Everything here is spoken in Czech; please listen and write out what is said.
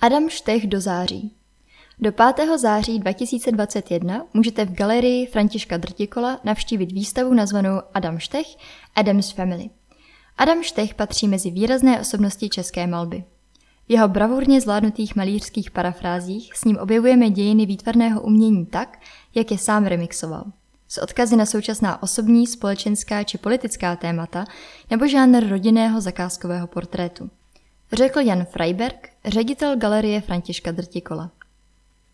Adam Štech do září. Do 5. září 2021 můžete v galerii Františka Drtikola navštívit výstavu nazvanou Adam Štech – Adam's Family. Adam Štech patří mezi výrazné osobnosti české malby. V jeho bravurně zvládnutých malířských parafrázích s ním objevujeme dějiny výtvarného umění tak, jak je sám remixoval. S odkazy na současná osobní, společenská či politická témata nebo žánr rodinného zakázkového portrétu. Řekl Jan Freiberg, ředitel galerie Františka Drtikola.